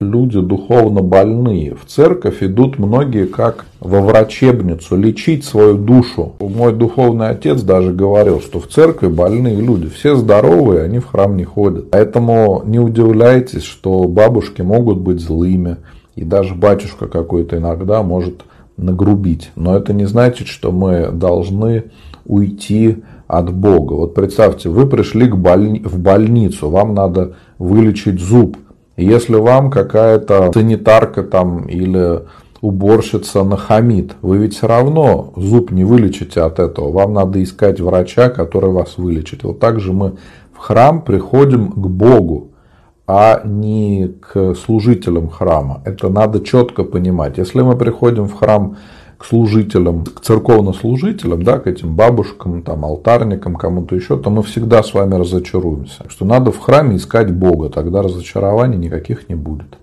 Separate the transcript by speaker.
Speaker 1: люди духовно больные. В церковь идут многие как во врачебницу, лечить свою душу. Мой духовный отец даже говорил, что в церкви больные люди. Все здоровые, они в храм не ходят. Поэтому не удивляйтесь, что бабушки могут быть злыми. И даже батюшка какой-то иногда может нагрубить. Но это не значит, что мы должны уйти от Бога. Вот представьте, вы пришли к больни... в больницу, вам надо вылечить зуб. Если вам какая-то санитарка там или уборщица нахамит, вы ведь все равно зуб не вылечите от этого. Вам надо искать врача, который вас вылечит. Вот так же мы в храм приходим к Богу, а не к служителям храма. Это надо четко понимать. Если мы приходим в храм к служителям, к церковнослужителям, да, к этим бабушкам, там, алтарникам, кому-то еще, то мы всегда с вами разочаруемся. Что надо в храме искать Бога, тогда разочарований никаких не будет.